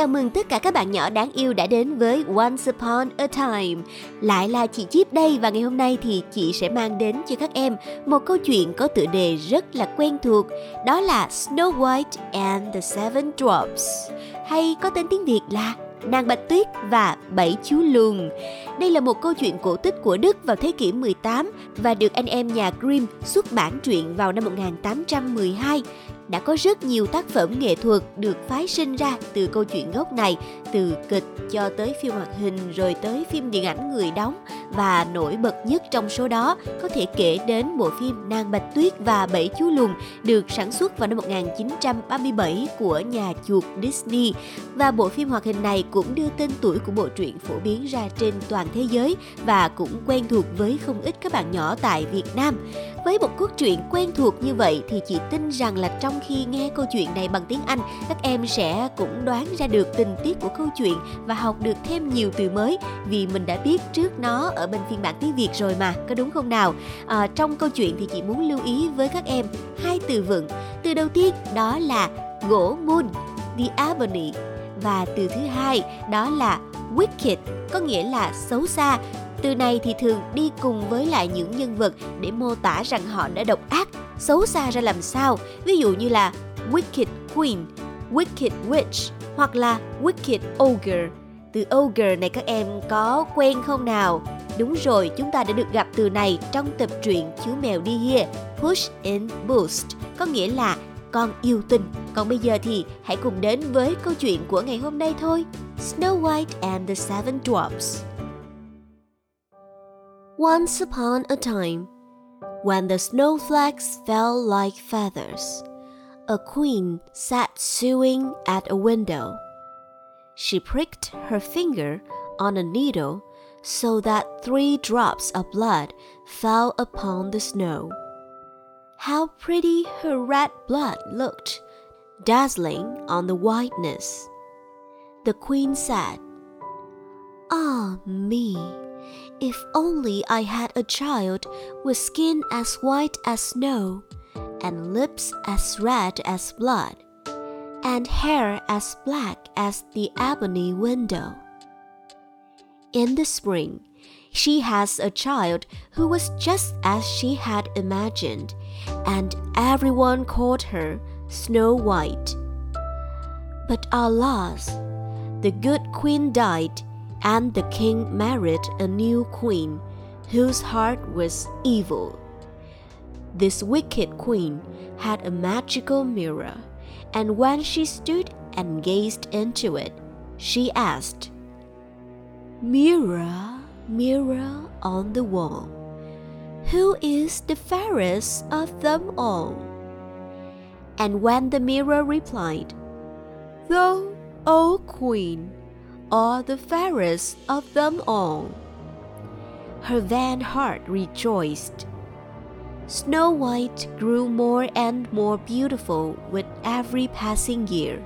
Chào mừng tất cả các bạn nhỏ đáng yêu đã đến với Once Upon a Time. Lại là chị Chip đây và ngày hôm nay thì chị sẽ mang đến cho các em một câu chuyện có tựa đề rất là quen thuộc, đó là Snow White and the Seven Dwarfs, hay có tên tiếng Việt là Nàng Bạch Tuyết và Bảy Chú Lùn. Đây là một câu chuyện cổ tích của Đức vào thế kỷ 18 và được anh em nhà Grimm xuất bản truyện vào năm 1812 đã có rất nhiều tác phẩm nghệ thuật được phái sinh ra từ câu chuyện gốc này, từ kịch cho tới phim hoạt hình rồi tới phim điện ảnh người đóng và nổi bật nhất trong số đó có thể kể đến bộ phim Nàng Bạch Tuyết và Bảy Chú Lùn được sản xuất vào năm 1937 của nhà chuột Disney và bộ phim hoạt hình này cũng đưa tên tuổi của bộ truyện phổ biến ra trên toàn thế giới và cũng quen thuộc với không ít các bạn nhỏ tại Việt Nam. Với một cốt truyện quen thuộc như vậy thì chị tin rằng là trong khi nghe câu chuyện này bằng tiếng Anh, các em sẽ cũng đoán ra được tình tiết của câu chuyện và học được thêm nhiều từ mới vì mình đã biết trước nó ở bên phiên bản tiếng Việt rồi mà, có đúng không nào? À, trong câu chuyện thì chị muốn lưu ý với các em hai từ vựng. Từ đầu tiên đó là gỗ mun, the ebony và từ thứ hai đó là wicked, có nghĩa là xấu xa từ này thì thường đi cùng với lại những nhân vật để mô tả rằng họ đã độc ác, xấu xa ra làm sao. Ví dụ như là Wicked Queen, Wicked Witch hoặc là Wicked Ogre. Từ ogre này các em có quen không nào? Đúng rồi, chúng ta đã được gặp từ này trong tập truyện Chú mèo đi hia Push and Boost, có nghĩa là con yêu tinh. Còn bây giờ thì hãy cùng đến với câu chuyện của ngày hôm nay thôi. Snow White and the Seven Dwarfs Once upon a time, when the snowflakes fell like feathers, a queen sat sewing at a window. She pricked her finger on a needle so that three drops of blood fell upon the snow. How pretty her red blood looked, dazzling on the whiteness. The queen said, Ah me! If only I had a child with skin as white as snow, and lips as red as blood, and hair as black as the ebony window. In the spring, she has a child who was just as she had imagined, and everyone called her Snow White. But alas, the good queen died and the king married a new queen whose heart was evil. This wicked queen had a magical mirror, and when she stood and gazed into it, she asked, Mirror, mirror on the wall, who is the fairest of them all? And when the mirror replied, Thou, O queen, are the fairest of them all. Her vain heart rejoiced. Snow White grew more and more beautiful with every passing year.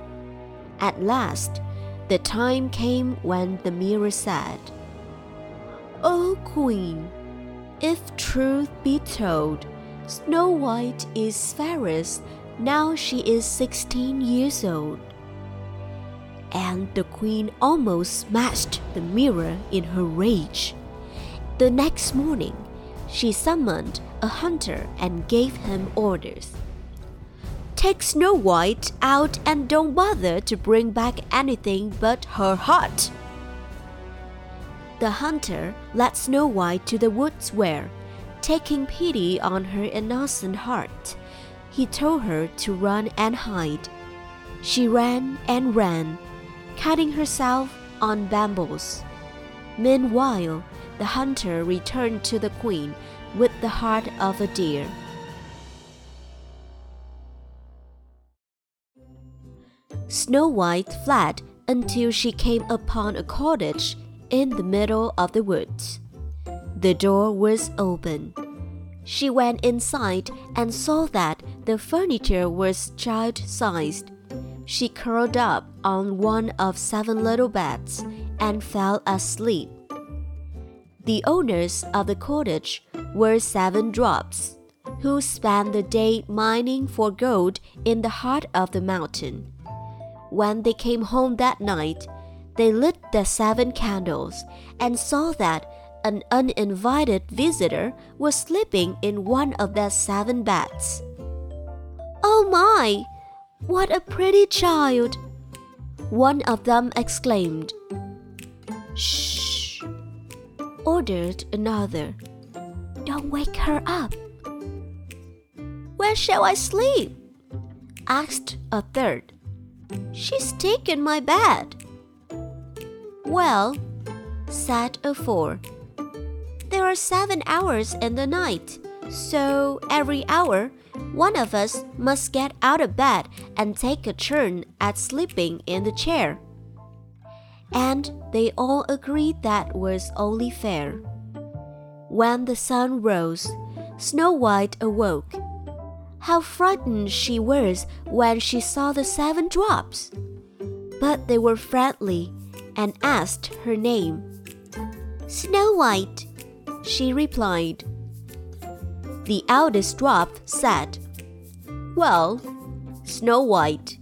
At last, the time came when the mirror said, O Queen, if truth be told, Snow White is fairest now she is sixteen years old and the queen almost smashed the mirror in her rage. The next morning, she summoned a hunter and gave him orders. Take Snow White out and don't bother to bring back anything but her heart. The hunter led Snow White to the woods where, taking pity on her innocent heart, he told her to run and hide. She ran and ran cutting herself on bamboos. Meanwhile, the hunter returned to the queen with the heart of a deer. Snow White fled until she came upon a cottage in the middle of the woods. The door was open. She went inside and saw that the furniture was child sized. She curled up on one of seven little beds and fell asleep. The owners of the cottage were seven dwarfs, who spent the day mining for gold in the heart of the mountain. When they came home that night, they lit the seven candles and saw that an uninvited visitor was sleeping in one of their seven beds. Oh my! What a pretty child! One of them exclaimed. Shh! Ordered another. Don't wake her up. Where shall I sleep? asked a third. She's taken my bed. Well, said a fourth, there are seven hours in the night, so every hour one of us must get out of bed and take a turn at sleeping in the chair. And they all agreed that was only fair. When the sun rose, Snow White awoke. How frightened she was when she saw the seven dwarfs! But they were friendly and asked her name. Snow White, she replied. The eldest dwarf said, Well, Snow White,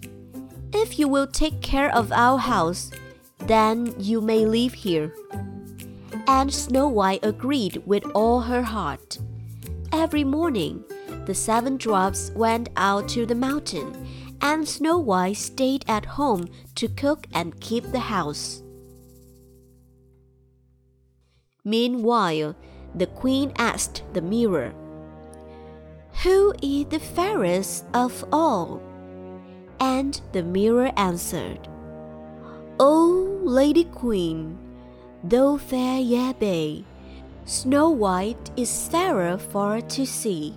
if you will take care of our house, then you may live here. And Snow White agreed with all her heart. Every morning, the seven dwarfs went out to the mountain, and Snow White stayed at home to cook and keep the house. Meanwhile, the queen asked the mirror, Who is the fairest of all? And the mirror answered, O Lady Queen, though fair ye be, Snow White is fairer far to see.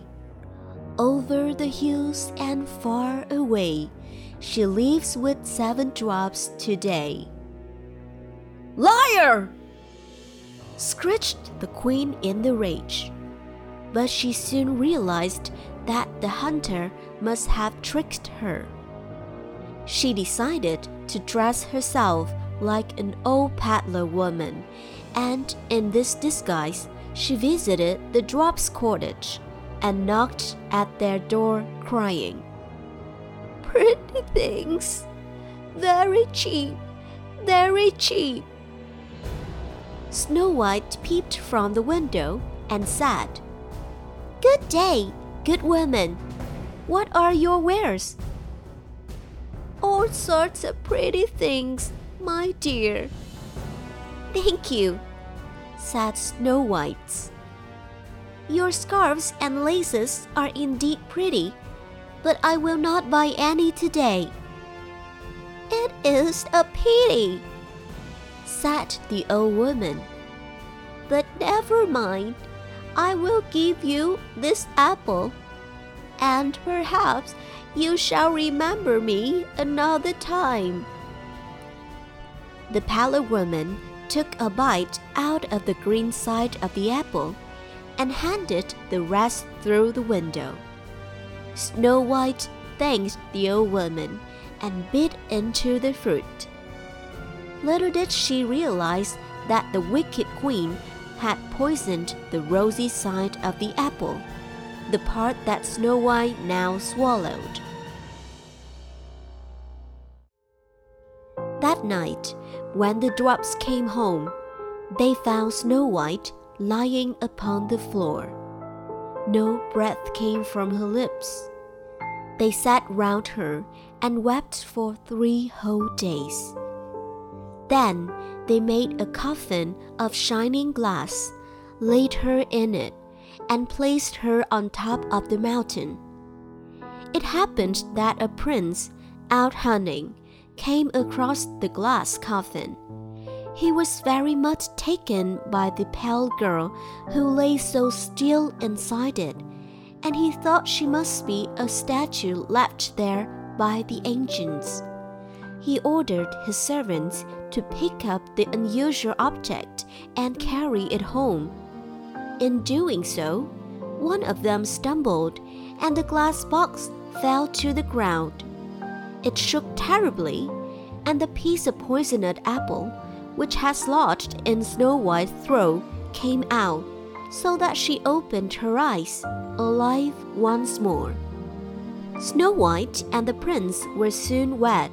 Over the hills and far away, she lives with seven dwarfs today. Liar! screeched the queen in the rage. But she soon realized that the hunter must have tricked her. She decided to dress herself like an old peddler woman, and in this disguise, she visited the Dwarfs' cottage and knocked at their door, crying, Pretty things! Very cheap! Very cheap! Snow White peeped from the window and said, Good day, good woman. What are your wares? All sorts of pretty things, my dear. Thank you, said Snow White. Your scarves and laces are indeed pretty, but I will not buy any today. It is a pity, said the old woman. But never mind, I will give you this apple, and perhaps you shall remember me another time. The pallid woman took a bite out of the green side of the apple and handed the rest through the window. Snow White thanked the old woman and bit into the fruit. Little did she realize that the wicked queen had poisoned the rosy side of the apple, the part that Snow White now swallowed. That night, when the dwarfs came home, they found Snow White lying upon the floor. No breath came from her lips. They sat round her and wept for three whole days. Then they made a coffin of shining glass, laid her in it, and placed her on top of the mountain. It happened that a prince, out hunting, came across the glass coffin. He was very much taken by the pale girl who lay so still inside it, and he thought she must be a statue left there by the ancients. he ordered his servants to pick up the unusual object and carry it home. In doing so, one of them stumbled and the glass box fell to the ground. It shook terribly, and the piece of poisoned apple, which had lodged in Snow White's throat, came out, so that she opened her eyes, alive once more. Snow White and the prince were soon wed.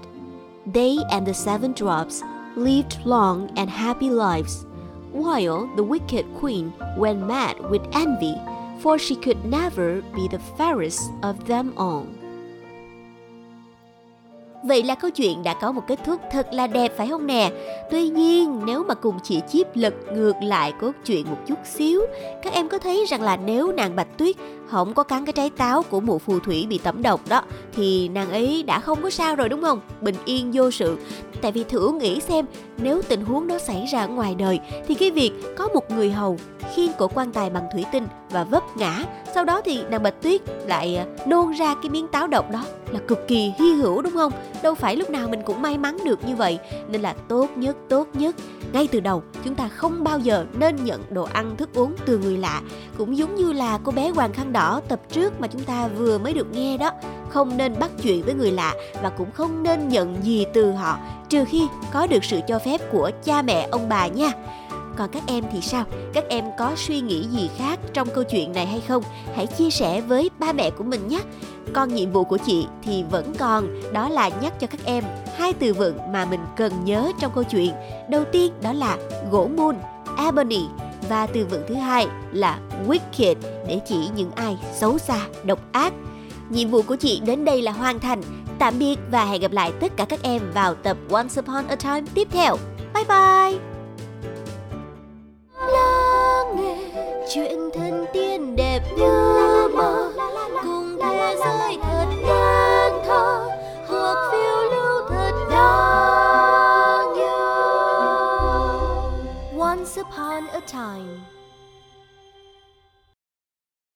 They and the seven dwarfs lived long and happy lives, while the wicked queen went mad with envy, for she could never be the fairest of them all. Vậy là câu chuyện đã có một kết thúc thật là đẹp phải không nè? Tuy nhiên nếu mà cùng chị Chip lật ngược lại cốt truyện một chút xíu, các em có thấy rằng là nếu nàng Bạch Tuyết không có cắn cái trái táo của mụ phù thủy bị tẩm độc đó thì nàng ấy đã không có sao rồi đúng không? Bình yên vô sự. Tại vì thử nghĩ xem nếu tình huống đó xảy ra ngoài đời thì cái việc có một người hầu khiên cổ quan tài bằng thủy tinh và vấp ngã. Sau đó thì nàng bạch tuyết lại à, nôn ra cái miếng táo độc đó. Là cực kỳ hy hữu, đúng không? Đâu phải lúc nào mình cũng may mắn được như vậy. Nên là tốt nhất tốt nhất, ngay từ đầu, chúng ta không bao giờ nên nhận đồ ăn thức uống từ người lạ. Cũng giống như là cô bé hoàng khăn đỏ tập trước mà chúng ta vừa mới được nghe đó. Không nên bắt chuyện với người lạ và cũng không nên nhận gì từ họ, trừ khi có được sự cho phép của cha mẹ, ông bà nha còn các em thì sao? Các em có suy nghĩ gì khác trong câu chuyện này hay không? Hãy chia sẻ với ba mẹ của mình nhé. Còn nhiệm vụ của chị thì vẫn còn, đó là nhắc cho các em hai từ vựng mà mình cần nhớ trong câu chuyện. Đầu tiên, đó là gỗ mun, ebony, và từ vựng thứ hai là wicked, để chỉ những ai xấu xa, độc ác. Nhiệm vụ của chị đến đây là hoàn thành. Tạm biệt và hẹn gặp lại tất cả các em vào tập once upon a time tiếp theo. Bye bye! Chuyện thân tiên đẹp như mơ. Cùng thế giới thật nên thơ hoặc phiêu lưu thật đáng nhớ once upon a time